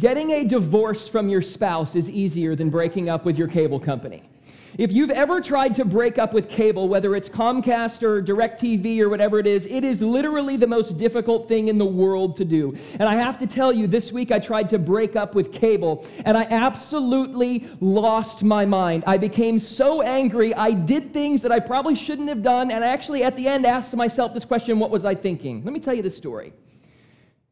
Getting a divorce from your spouse is easier than breaking up with your cable company. If you've ever tried to break up with cable, whether it's Comcast or DirecTV or whatever it is, it is literally the most difficult thing in the world to do. And I have to tell you, this week I tried to break up with cable and I absolutely lost my mind. I became so angry, I did things that I probably shouldn't have done. And I actually, at the end, asked myself this question what was I thinking? Let me tell you the story.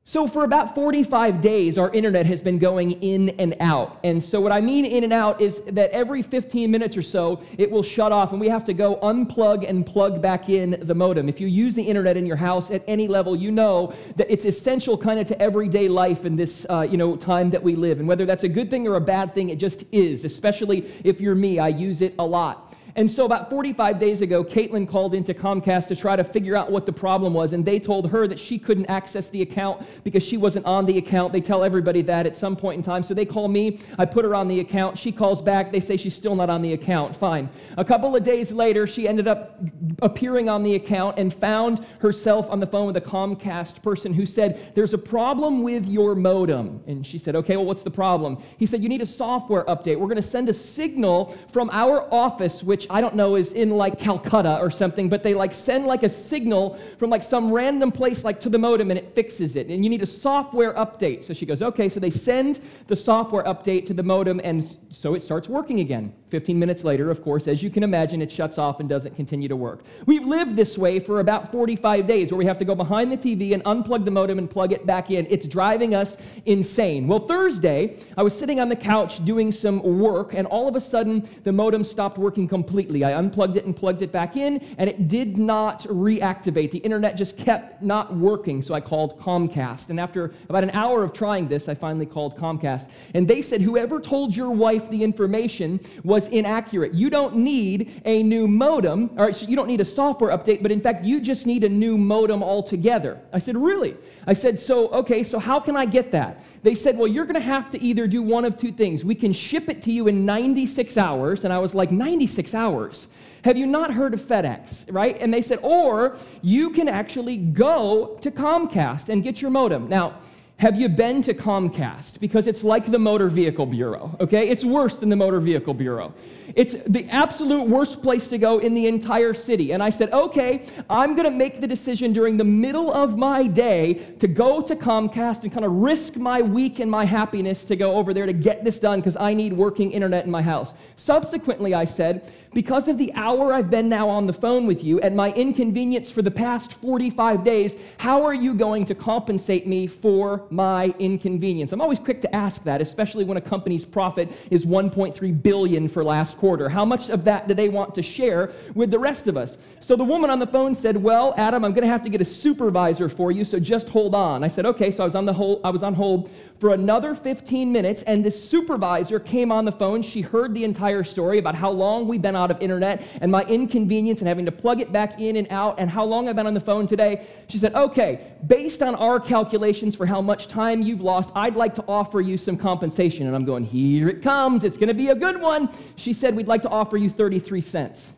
So, for about 45 days, our internet has been going in and out. And so, what I mean in and out is that every 15 minutes or so, it will shut off, and we have to go unplug and plug back in the modem. If you use the internet in your house at any level, you know that it's essential kind of to everyday life in this uh, you know, time that we live. And whether that's a good thing or a bad thing, it just is, especially if you're me. I use it a lot. And so, about 45 days ago, Caitlin called into Comcast to try to figure out what the problem was, and they told her that she couldn't access the account because she wasn't on the account. They tell everybody that at some point in time. So, they call me, I put her on the account. She calls back, they say she's still not on the account. Fine. A couple of days later, she ended up appearing on the account and found herself on the phone with a Comcast person who said, There's a problem with your modem. And she said, Okay, well, what's the problem? He said, You need a software update. We're going to send a signal from our office, which I don't know is in like Calcutta or something, but they like send like a signal from like some random place like to the modem and it fixes it. And you need a software update. So she goes, okay. So they send the software update to the modem and so it starts working again. 15 minutes later, of course, as you can imagine, it shuts off and doesn't continue to work. We've lived this way for about 45 days where we have to go behind the TV and unplug the modem and plug it back in. It's driving us insane. Well, Thursday, I was sitting on the couch doing some work and all of a sudden the modem stopped working completely. I unplugged it and plugged it back in, and it did not reactivate. The internet just kept not working, so I called Comcast. And after about an hour of trying this, I finally called Comcast. And they said, Whoever told your wife the information was inaccurate. You don't need a new modem, or you don't need a software update, but in fact, you just need a new modem altogether. I said, Really? I said, So, okay, so how can I get that? They said, Well, you're going to have to either do one of two things. We can ship it to you in 96 hours. And I was like, 96 hours? hours. Have you not heard of FedEx, right? And they said, or you can actually go to Comcast and get your modem. Now, have you been to Comcast? Because it's like the Motor Vehicle Bureau, okay? It's worse than the Motor Vehicle Bureau. It's the absolute worst place to go in the entire city. And I said, okay, I'm gonna make the decision during the middle of my day to go to Comcast and kind of risk my week and my happiness to go over there to get this done because I need working internet in my house. Subsequently, I said, because of the hour I've been now on the phone with you and my inconvenience for the past 45 days, how are you going to compensate me for my inconvenience? I'm always quick to ask that, especially when a company's profit is 1.3 billion for last quarter. How much of that do they want to share with the rest of us? So the woman on the phone said, "Well, Adam, I'm going to have to get a supervisor for you, so just hold on." I said, "Okay." So I was on the hold I was on hold for another 15 minutes and this supervisor came on the phone. She heard the entire story about how long we've been out of internet and my inconvenience and having to plug it back in and out and how long I've been on the phone today. She said, "Okay, based on our calculations for how much time you've lost, I'd like to offer you some compensation." And I'm going, "Here it comes. It's going to be a good one." She said, "We'd like to offer you 33 cents."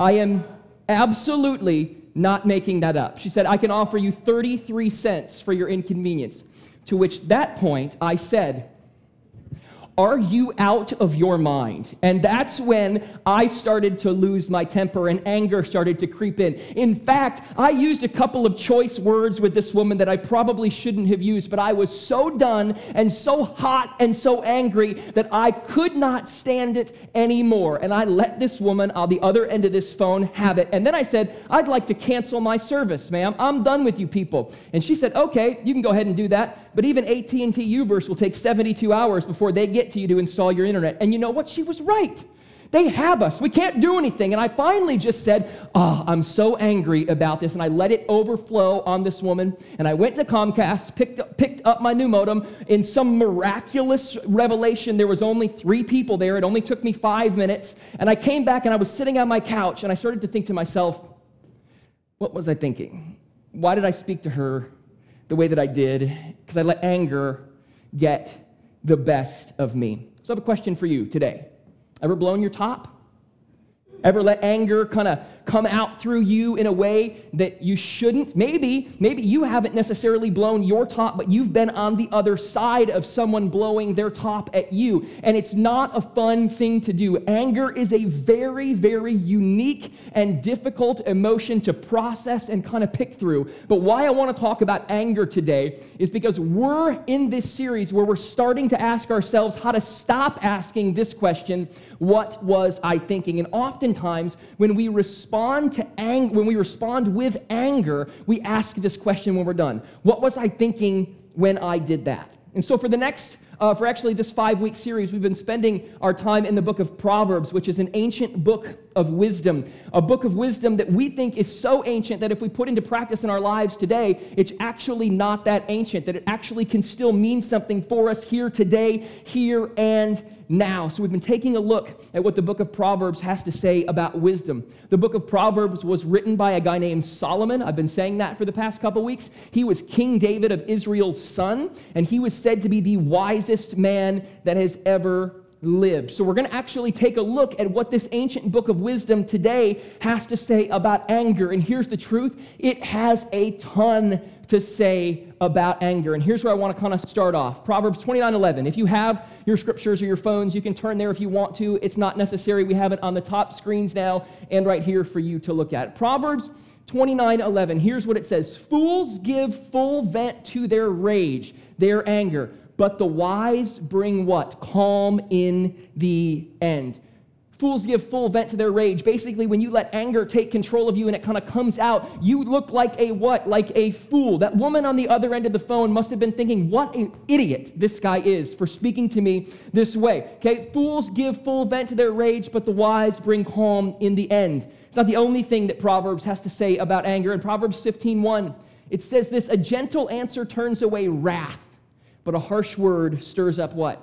I am absolutely not making that up. She said, I can offer you 33 cents for your inconvenience. To which that point I said, are you out of your mind? And that's when I started to lose my temper and anger started to creep in. In fact, I used a couple of choice words with this woman that I probably shouldn't have used, but I was so done and so hot and so angry that I could not stand it anymore. And I let this woman on the other end of this phone have it. And then I said, I'd like to cancel my service, ma'am. I'm done with you people. And she said, okay, you can go ahead and do that. But even AT&T Uverse will take 72 hours before they get get to you to install your internet. And you know what? She was right. They have us. We can't do anything. And I finally just said, Oh, I'm so angry about this. And I let it overflow on this woman. And I went to Comcast, picked up, picked up my new modem. In some miraculous revelation, there was only three people there. It only took me five minutes. And I came back and I was sitting on my couch and I started to think to myself, What was I thinking? Why did I speak to her the way that I did? Because I let anger get the best of me. So I have a question for you today. Ever blown your top? Ever let anger kind of come out through you in a way that you shouldn't? Maybe, maybe you haven't necessarily blown your top, but you've been on the other side of someone blowing their top at you. And it's not a fun thing to do. Anger is a very, very unique and difficult emotion to process and kind of pick through. But why I want to talk about anger today is because we're in this series where we're starting to ask ourselves how to stop asking this question what was I thinking? And oftentimes, when we respond to anger, when we respond with anger, we ask this question when we're done What was I thinking when I did that? And so, for the next uh, for actually this five week series, we've been spending our time in the book of Proverbs, which is an ancient book of wisdom. A book of wisdom that we think is so ancient that if we put into practice in our lives today, it's actually not that ancient, that it actually can still mean something for us here today, here and now. So we've been taking a look at what the book of Proverbs has to say about wisdom. The book of Proverbs was written by a guy named Solomon. I've been saying that for the past couple weeks. He was King David of Israel's son, and he was said to be the wisest man that has ever lived. So, we're going to actually take a look at what this ancient book of wisdom today has to say about anger. And here's the truth it has a ton to say about anger. And here's where I want to kind of start off Proverbs 29 11. If you have your scriptures or your phones, you can turn there if you want to. It's not necessary. We have it on the top screens now and right here for you to look at. Proverbs 29 11. Here's what it says Fools give full vent to their rage, their anger but the wise bring what? Calm in the end. Fools give full vent to their rage. Basically, when you let anger take control of you and it kind of comes out, you look like a what? Like a fool. That woman on the other end of the phone must have been thinking, what an idiot this guy is for speaking to me this way. Okay, fools give full vent to their rage, but the wise bring calm in the end. It's not the only thing that Proverbs has to say about anger. In Proverbs 15:1, it says this: a gentle answer turns away wrath but a harsh word stirs up what?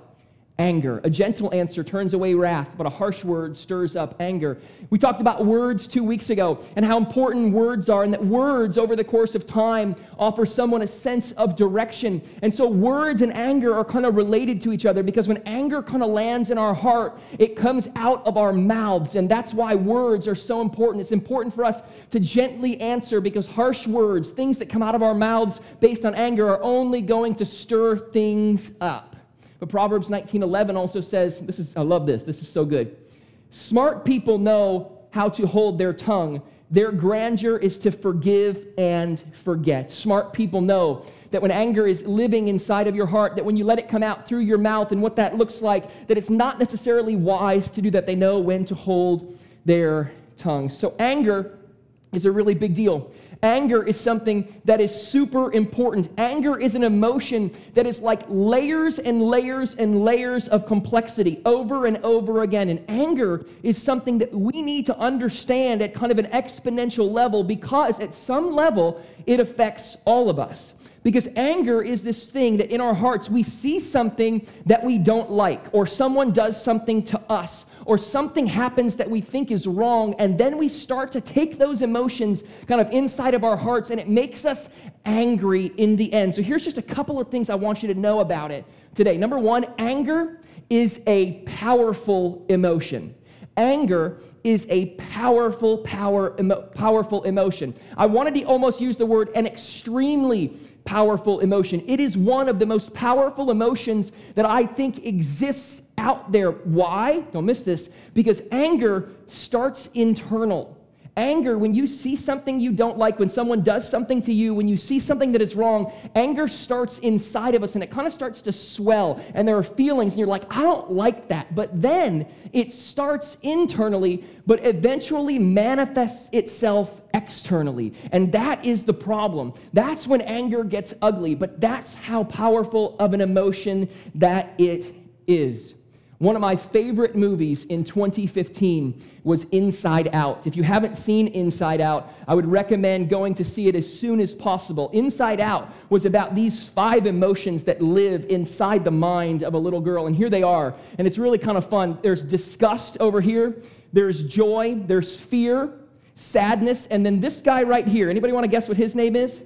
Anger. A gentle answer turns away wrath, but a harsh word stirs up anger. We talked about words two weeks ago and how important words are, and that words over the course of time offer someone a sense of direction. And so, words and anger are kind of related to each other because when anger kind of lands in our heart, it comes out of our mouths. And that's why words are so important. It's important for us to gently answer because harsh words, things that come out of our mouths based on anger, are only going to stir things up. But Proverbs 19:11 also says, this is I love this. This is so good. Smart people know how to hold their tongue. Their grandeur is to forgive and forget. Smart people know that when anger is living inside of your heart, that when you let it come out through your mouth and what that looks like, that it's not necessarily wise to do that. They know when to hold their tongue. So anger is a really big deal. Anger is something that is super important. Anger is an emotion that is like layers and layers and layers of complexity over and over again. And anger is something that we need to understand at kind of an exponential level because at some level it affects all of us. Because anger is this thing that in our hearts we see something that we don't like, or someone does something to us, or something happens that we think is wrong, and then we start to take those emotions kind of inside of our hearts, and it makes us angry in the end. So here's just a couple of things I want you to know about it today. Number one, anger is a powerful emotion. Anger is a powerful, power, emo- powerful emotion. I wanted to almost use the word an extremely powerful emotion. It is one of the most powerful emotions that I think exists out there. Why? Don't miss this. Because anger starts internal. Anger, when you see something you don't like, when someone does something to you, when you see something that is wrong, anger starts inside of us and it kind of starts to swell. And there are feelings, and you're like, I don't like that. But then it starts internally, but eventually manifests itself externally. And that is the problem. That's when anger gets ugly, but that's how powerful of an emotion that it is. One of my favorite movies in 2015 was Inside Out. If you haven't seen Inside Out, I would recommend going to see it as soon as possible. Inside Out was about these five emotions that live inside the mind of a little girl, and here they are. And it's really kind of fun. There's disgust over here, there's joy, there's fear, sadness, and then this guy right here. Anybody want to guess what his name is?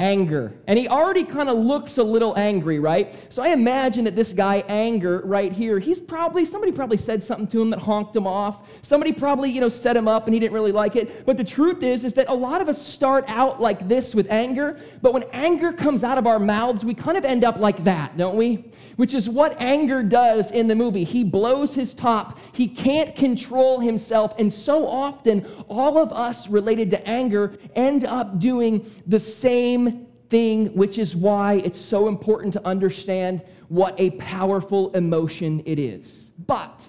Anger. And he already kind of looks a little angry, right? So I imagine that this guy, Anger, right here, he's probably, somebody probably said something to him that honked him off. Somebody probably, you know, set him up and he didn't really like it. But the truth is, is that a lot of us start out like this with anger, but when anger comes out of our mouths, we kind of end up like that, don't we? Which is what anger does in the movie. He blows his top, he can't control himself. And so often, all of us related to anger end up doing the same thing, which is why it's so important to understand what a powerful emotion it is. But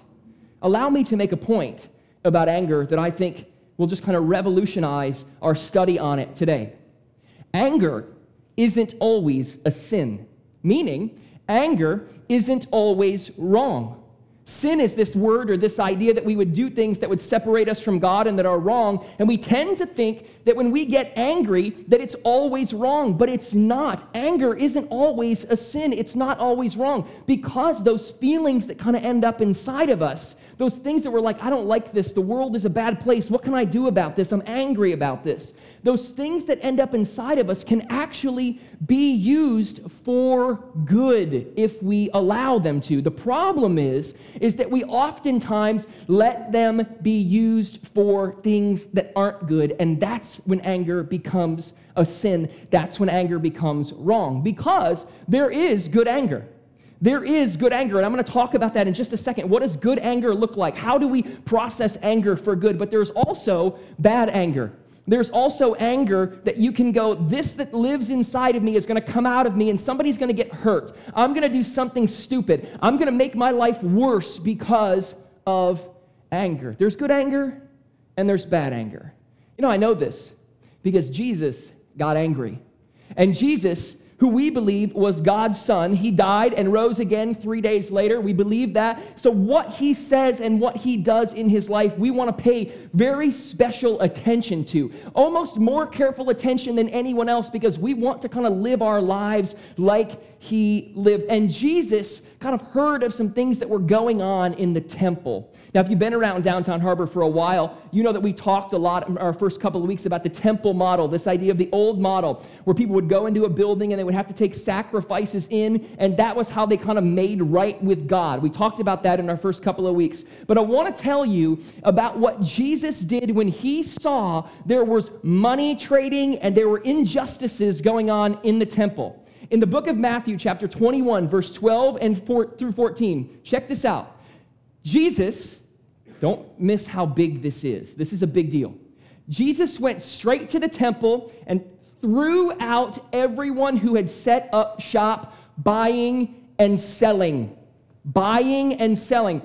allow me to make a point about anger that I think will just kind of revolutionize our study on it today. Anger isn't always a sin, meaning, anger isn't always wrong. Sin is this word or this idea that we would do things that would separate us from God and that are wrong. And we tend to think that when we get angry, that it's always wrong, but it's not. Anger isn't always a sin. It's not always wrong because those feelings that kind of end up inside of us those things that were like, I don't like this. The world is a bad place. What can I do about this? I'm angry about this. Those things that end up inside of us can actually be used for good if we allow them to. The problem is, is that we oftentimes let them be used for things that aren't good, and that's when anger becomes a sin. That's when anger becomes wrong because there is good anger. There is good anger, and I'm going to talk about that in just a second. What does good anger look like? How do we process anger for good? But there's also bad anger. There's also anger that you can go, this that lives inside of me is going to come out of me, and somebody's going to get hurt. I'm going to do something stupid. I'm going to make my life worse because of anger. There's good anger, and there's bad anger. You know, I know this because Jesus got angry. And Jesus who we believe was God's son. He died and rose again three days later. We believe that. So, what he says and what he does in his life, we want to pay very special attention to. Almost more careful attention than anyone else because we want to kind of live our lives like he lived. And Jesus kind of heard of some things that were going on in the temple. Now, if you've been around downtown Harbor for a while, you know that we talked a lot our first couple of weeks about the temple model, this idea of the old model, where people would go into a building and they would have to take sacrifices in, and that was how they kind of made right with God. We talked about that in our first couple of weeks. But I want to tell you about what Jesus did when he saw there was money trading and there were injustices going on in the temple. In the book of Matthew, chapter 21, verse 12 and 4 through 14, check this out. Jesus don't miss how big this is. This is a big deal. Jesus went straight to the temple and threw out everyone who had set up shop buying and selling. Buying and selling.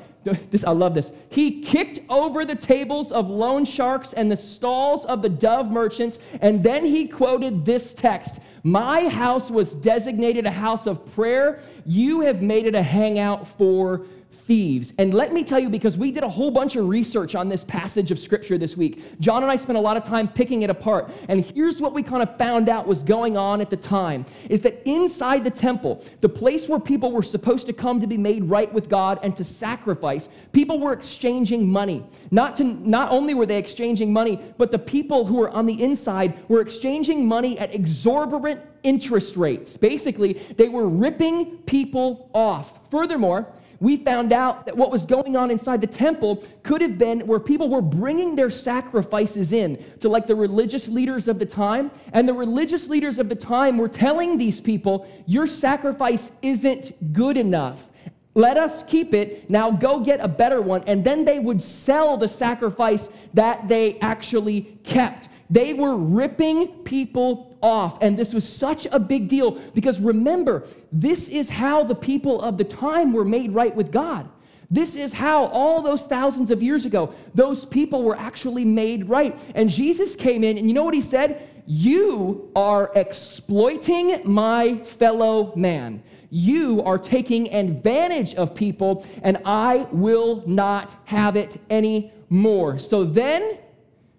This, I love this. He kicked over the tables of loan sharks and the stalls of the dove merchants, and then he quoted this text My house was designated a house of prayer. You have made it a hangout for thieves. And let me tell you, because we did a whole bunch of research on this passage of scripture this week, John and I spent a lot of time picking it apart. And here's what we kind of found out was going on at the time is that inside the temple, the place where people were supposed to come to be made right with God and to sacrifice, people were exchanging money. Not, to, not only were they exchanging money, but the people who were on the inside were exchanging money at exorbitant interest rates. Basically, they were ripping people off. Furthermore, we found out that what was going on inside the temple could have been where people were bringing their sacrifices in to like the religious leaders of the time. And the religious leaders of the time were telling these people, Your sacrifice isn't good enough. Let us keep it. Now go get a better one. And then they would sell the sacrifice that they actually kept. They were ripping people off. And this was such a big deal because remember, this is how the people of the time were made right with God. This is how all those thousands of years ago, those people were actually made right. And Jesus came in, and you know what he said? You are exploiting my fellow man. You are taking advantage of people, and I will not have it anymore. So then,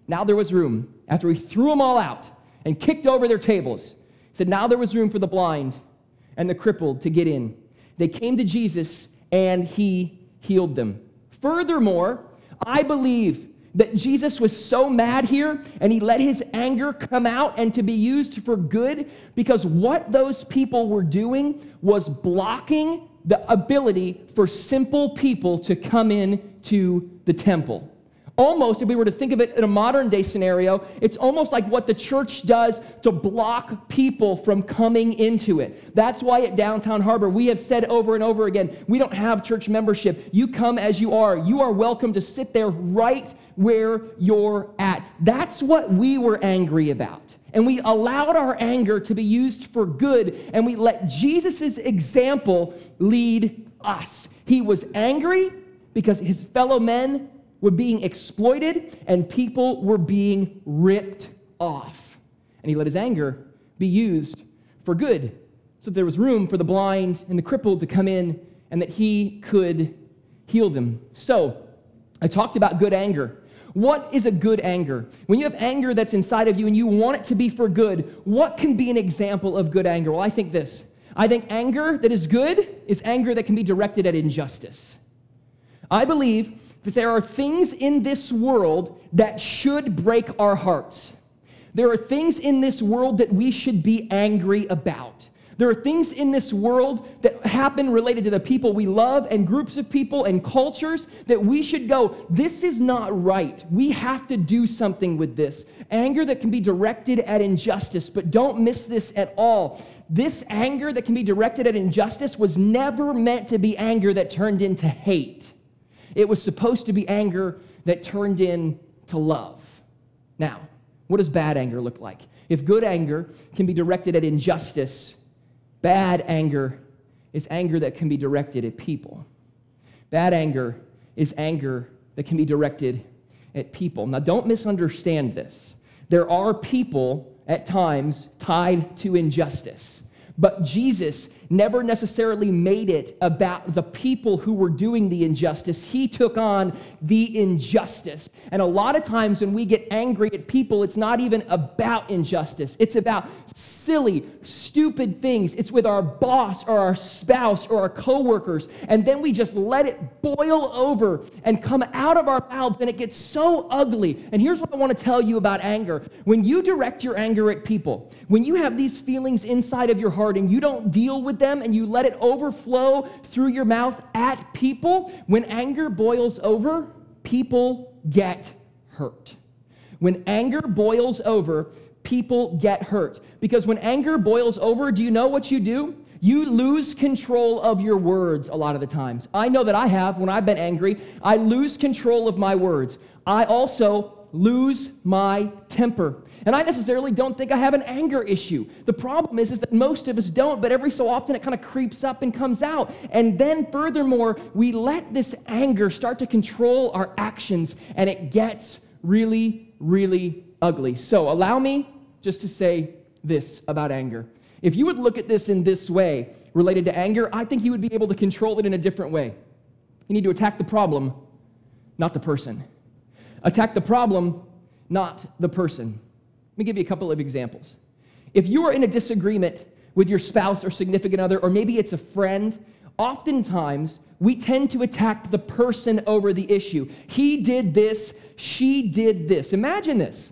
now there was room after he threw them all out and kicked over their tables, he said, Now there was room for the blind and the crippled to get in. They came to Jesus and he healed them. Furthermore, I believe that Jesus was so mad here and he let his anger come out and to be used for good because what those people were doing was blocking the ability for simple people to come in to the temple almost, if we were to think of it in a modern day scenario, it's almost like what the church does to block people from coming into it. That's why at Downtown Harbor, we have said over and over again we don't have church membership. You come as you are. You are welcome to sit there right where you're at. That's what we were angry about. And we allowed our anger to be used for good, and we let Jesus' example lead us. He was angry because his fellow men were being exploited and people were being ripped off. And he let his anger be used for good. So that there was room for the blind and the crippled to come in and that he could heal them. So I talked about good anger. What is a good anger? When you have anger that's inside of you and you want it to be for good, what can be an example of good anger? Well, I think this. I think anger that is good is anger that can be directed at injustice. I believe that there are things in this world that should break our hearts. There are things in this world that we should be angry about. There are things in this world that happen related to the people we love and groups of people and cultures that we should go, this is not right. We have to do something with this. Anger that can be directed at injustice, but don't miss this at all. This anger that can be directed at injustice was never meant to be anger that turned into hate. It was supposed to be anger that turned into love. Now, what does bad anger look like? If good anger can be directed at injustice, bad anger is anger that can be directed at people. Bad anger is anger that can be directed at people. Now, don't misunderstand this. There are people at times tied to injustice. But Jesus never necessarily made it about the people who were doing the injustice. He took on the injustice. And a lot of times when we get angry at people, it's not even about injustice, it's about silly, stupid things. It's with our boss or our spouse or our coworkers. And then we just let it boil over and come out of our mouths, and it gets so ugly. And here's what I want to tell you about anger when you direct your anger at people, when you have these feelings inside of your heart and you don't deal with them and you let it overflow through your mouth at people, when anger boils over, people get hurt. When anger boils over, people get hurt. Because when anger boils over, do you know what you do? You lose control of your words a lot of the times. I know that I have when I've been angry. I lose control of my words. I also lose my temper. And I necessarily don't think I have an anger issue. The problem is, is that most of us don't, but every so often it kind of creeps up and comes out. And then, furthermore, we let this anger start to control our actions, and it gets really, really ugly. So, allow me just to say this about anger. If you would look at this in this way, related to anger, I think you would be able to control it in a different way. You need to attack the problem, not the person. Attack the problem, not the person. Let me give you a couple of examples. If you are in a disagreement with your spouse or significant other, or maybe it's a friend, oftentimes we tend to attack the person over the issue. He did this, she did this. Imagine this.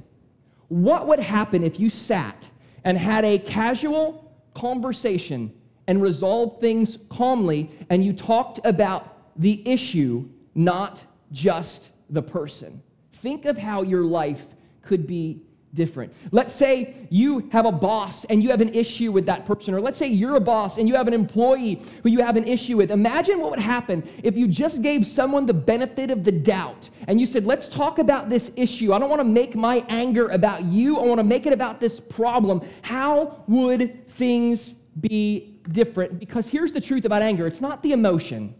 What would happen if you sat and had a casual conversation and resolved things calmly and you talked about the issue, not just the person? Think of how your life could be different. Let's say you have a boss and you have an issue with that person, or let's say you're a boss and you have an employee who you have an issue with. Imagine what would happen if you just gave someone the benefit of the doubt and you said, Let's talk about this issue. I don't want to make my anger about you, I want to make it about this problem. How would things be different? Because here's the truth about anger it's not the emotion,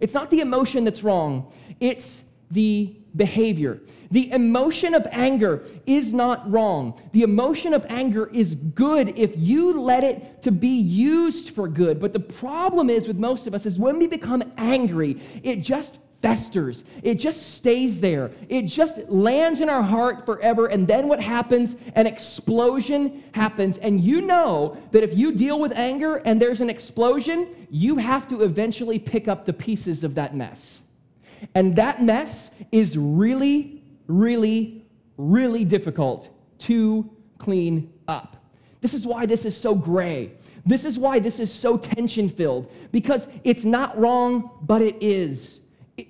it's not the emotion that's wrong, it's the behavior. The emotion of anger is not wrong. The emotion of anger is good if you let it to be used for good. But the problem is with most of us is when we become angry, it just festers. It just stays there. It just lands in our heart forever. And then what happens? An explosion happens. And you know that if you deal with anger and there's an explosion, you have to eventually pick up the pieces of that mess. And that mess is really, really, really difficult to clean up. This is why this is so gray. This is why this is so tension filled, because it's not wrong, but it is.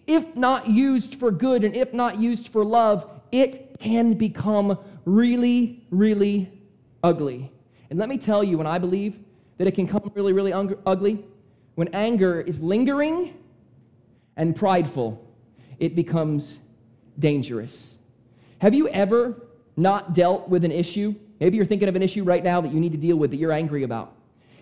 If not used for good and if not used for love, it can become really, really ugly. And let me tell you, when I believe that it can come really, really un- ugly, when anger is lingering and prideful, it becomes dangerous. Have you ever not dealt with an issue? Maybe you're thinking of an issue right now that you need to deal with that you're angry about.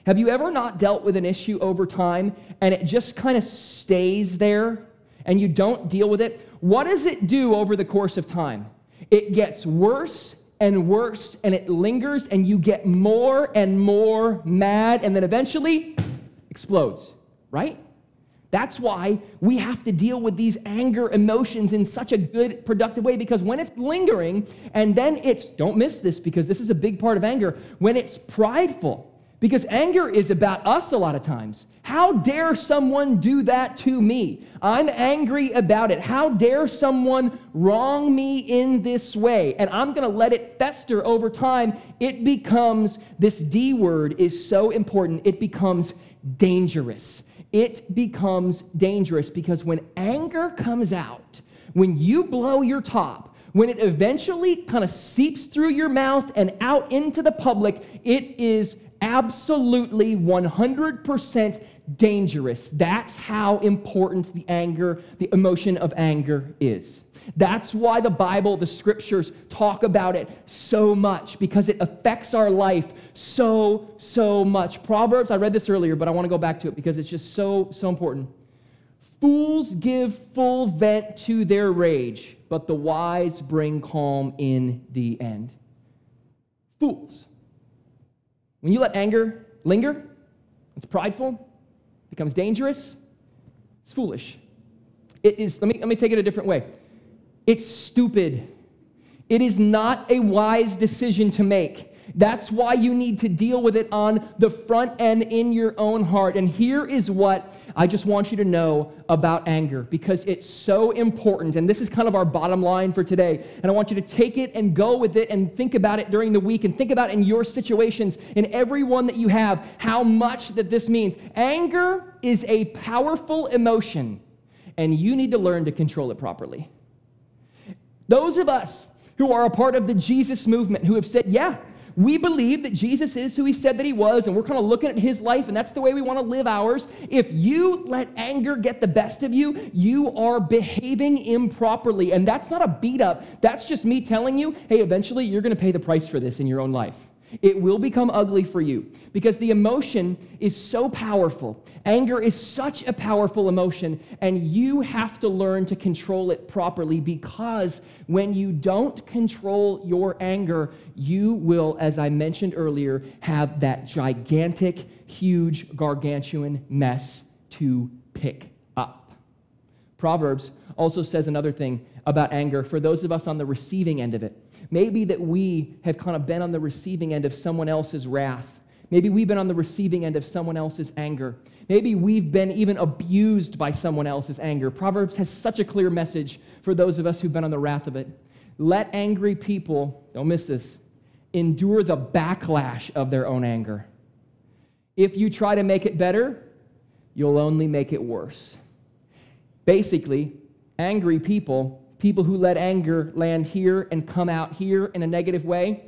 Have you ever not dealt with an issue over time and it just kind of stays there and you don't deal with it? What does it do over the course of time? It gets worse and worse and it lingers and you get more and more mad and then eventually explodes, right? That's why we have to deal with these anger emotions in such a good, productive way because when it's lingering and then it's, don't miss this because this is a big part of anger, when it's prideful, because anger is about us a lot of times. How dare someone do that to me? I'm angry about it. How dare someone wrong me in this way? And I'm going to let it fester over time. It becomes, this D word is so important, it becomes dangerous. It becomes dangerous because when anger comes out, when you blow your top, when it eventually kind of seeps through your mouth and out into the public, it is absolutely 100% dangerous. That's how important the anger, the emotion of anger is. That's why the Bible, the scriptures talk about it so much because it affects our life so, so much. Proverbs, I read this earlier, but I want to go back to it because it's just so, so important. Fools give full vent to their rage, but the wise bring calm in the end. Fools. When you let anger linger, it's prideful, becomes dangerous, it's foolish. It is, let me, let me take it a different way. It's stupid. It is not a wise decision to make. That's why you need to deal with it on the front end in your own heart. And here is what I just want you to know about anger because it's so important. And this is kind of our bottom line for today. And I want you to take it and go with it and think about it during the week and think about in your situations, in every one that you have, how much that this means. Anger is a powerful emotion, and you need to learn to control it properly. Those of us who are a part of the Jesus movement who have said, yeah, we believe that Jesus is who he said that he was, and we're kind of looking at his life, and that's the way we want to live ours. If you let anger get the best of you, you are behaving improperly. And that's not a beat up, that's just me telling you, hey, eventually you're going to pay the price for this in your own life. It will become ugly for you because the emotion is so powerful. Anger is such a powerful emotion, and you have to learn to control it properly because when you don't control your anger, you will, as I mentioned earlier, have that gigantic, huge, gargantuan mess to pick up. Proverbs also says another thing about anger for those of us on the receiving end of it. Maybe that we have kind of been on the receiving end of someone else's wrath. Maybe we've been on the receiving end of someone else's anger. Maybe we've been even abused by someone else's anger. Proverbs has such a clear message for those of us who've been on the wrath of it. Let angry people, don't miss this, endure the backlash of their own anger. If you try to make it better, you'll only make it worse. Basically, angry people people who let anger land here and come out here in a negative way,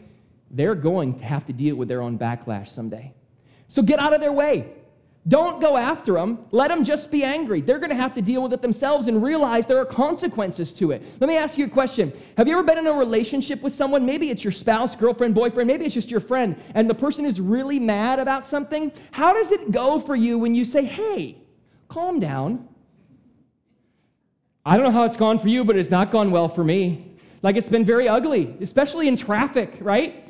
they're going to have to deal with their own backlash someday. So get out of their way. Don't go after them. Let them just be angry. They're going to have to deal with it themselves and realize there are consequences to it. Let me ask you a question. Have you ever been in a relationship with someone? Maybe it's your spouse, girlfriend, boyfriend, maybe it's just your friend, and the person is really mad about something. How does it go for you when you say, hey, calm down? I don't know how it's gone for you, but it's not gone well for me. Like it's been very ugly, especially in traffic, right?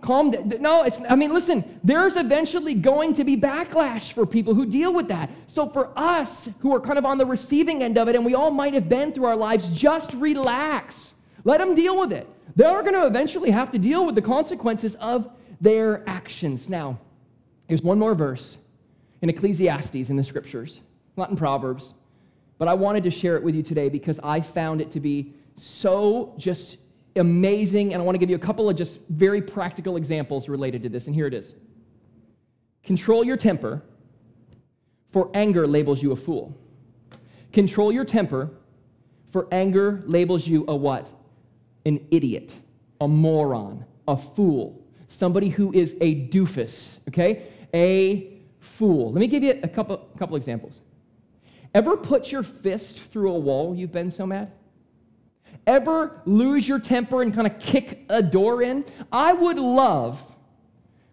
Calm down. No, it's, I mean, listen, there's eventually going to be backlash for people who deal with that. So for us who are kind of on the receiving end of it, and we all might have been through our lives, just relax. Let them deal with it. They're going to eventually have to deal with the consequences of their actions. Now, here's one more verse in Ecclesiastes in the scriptures, not in Proverbs. But I wanted to share it with you today because I found it to be so just amazing. And I want to give you a couple of just very practical examples related to this. And here it is Control your temper, for anger labels you a fool. Control your temper, for anger labels you a what? An idiot, a moron, a fool, somebody who is a doofus, okay? A fool. Let me give you a couple, couple examples. Ever put your fist through a wall you've been so mad? Ever lose your temper and kind of kick a door in? I would love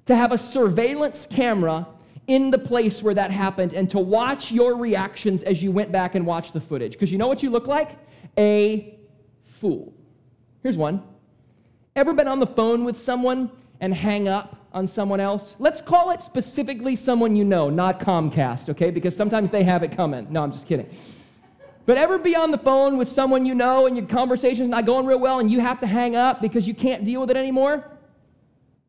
to have a surveillance camera in the place where that happened and to watch your reactions as you went back and watched the footage. Because you know what you look like? A fool. Here's one. Ever been on the phone with someone and hang up on someone else? Let's call it specifically someone you know, not Comcast, okay? Because sometimes they have it coming. No, I'm just kidding. But ever be on the phone with someone you know and your conversation's not going real well and you have to hang up because you can't deal with it anymore?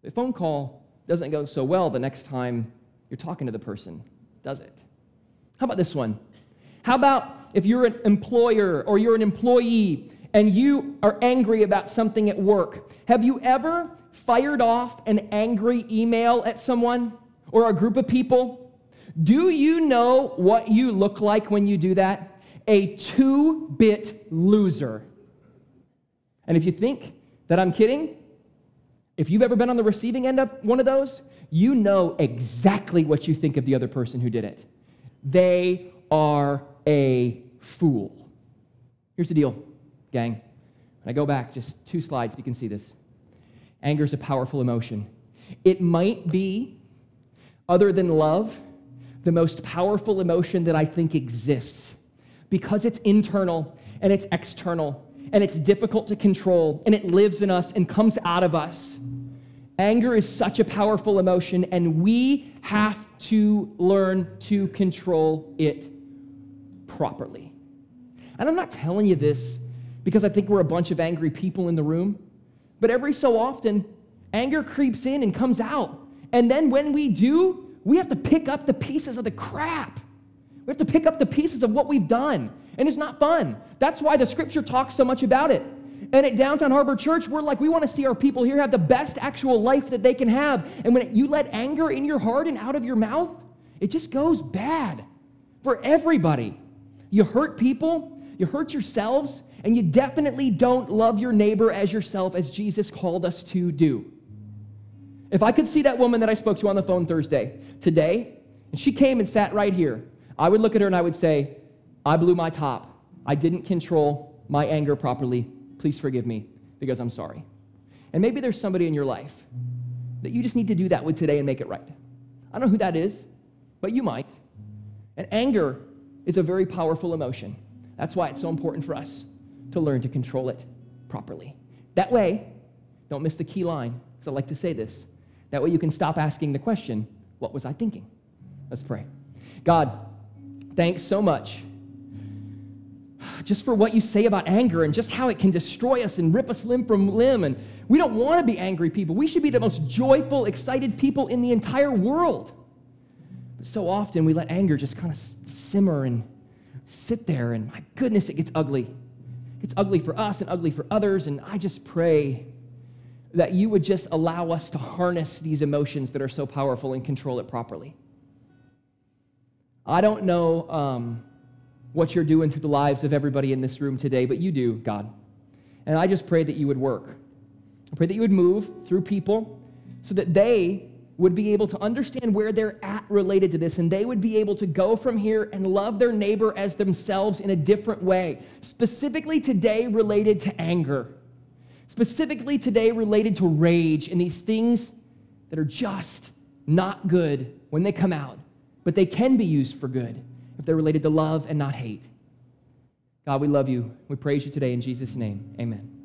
The phone call doesn't go so well the next time you're talking to the person, does it? How about this one? How about if you're an employer or you're an employee and you are angry about something at work? Have you ever fired off an angry email at someone or a group of people? Do you know what you look like when you do that? A two bit loser. And if you think that I'm kidding, if you've ever been on the receiving end of one of those, you know exactly what you think of the other person who did it. They are a fool. Here's the deal, gang. When I go back just two slides, you can see this. Anger is a powerful emotion. It might be, other than love, the most powerful emotion that I think exists because it's internal and it's external and it's difficult to control and it lives in us and comes out of us. Anger is such a powerful emotion, and we have to learn to control it properly. And I'm not telling you this because I think we're a bunch of angry people in the room, but every so often, anger creeps in and comes out. And then when we do, we have to pick up the pieces of the crap. We have to pick up the pieces of what we've done. And it's not fun. That's why the scripture talks so much about it. And at Downtown Harbor Church, we're like, we want to see our people here have the best actual life that they can have. And when you let anger in your heart and out of your mouth, it just goes bad for everybody. You hurt people, you hurt yourselves, and you definitely don't love your neighbor as yourself as Jesus called us to do. If I could see that woman that I spoke to on the phone Thursday today, and she came and sat right here, I would look at her and I would say, I blew my top. I didn't control my anger properly. Please forgive me because I'm sorry. And maybe there's somebody in your life that you just need to do that with today and make it right. I don't know who that is, but you might. And anger is a very powerful emotion. That's why it's so important for us to learn to control it properly. That way, don't miss the key line, because I like to say this. That way, you can stop asking the question, What was I thinking? Let's pray. God, thanks so much just for what you say about anger and just how it can destroy us and rip us limb from limb. And we don't want to be angry people. We should be the most joyful, excited people in the entire world. But so often we let anger just kind of simmer and sit there, and my goodness, it gets ugly. It gets ugly for us and ugly for others. And I just pray that you would just allow us to harness these emotions that are so powerful and control it properly. I don't know. Um, what you're doing through the lives of everybody in this room today, but you do, God. And I just pray that you would work. I pray that you would move through people so that they would be able to understand where they're at related to this, and they would be able to go from here and love their neighbor as themselves in a different way. Specifically today, related to anger. Specifically today, related to rage and these things that are just not good when they come out, but they can be used for good if they're related to love and not hate. God, we love you. We praise you today in Jesus' name. Amen.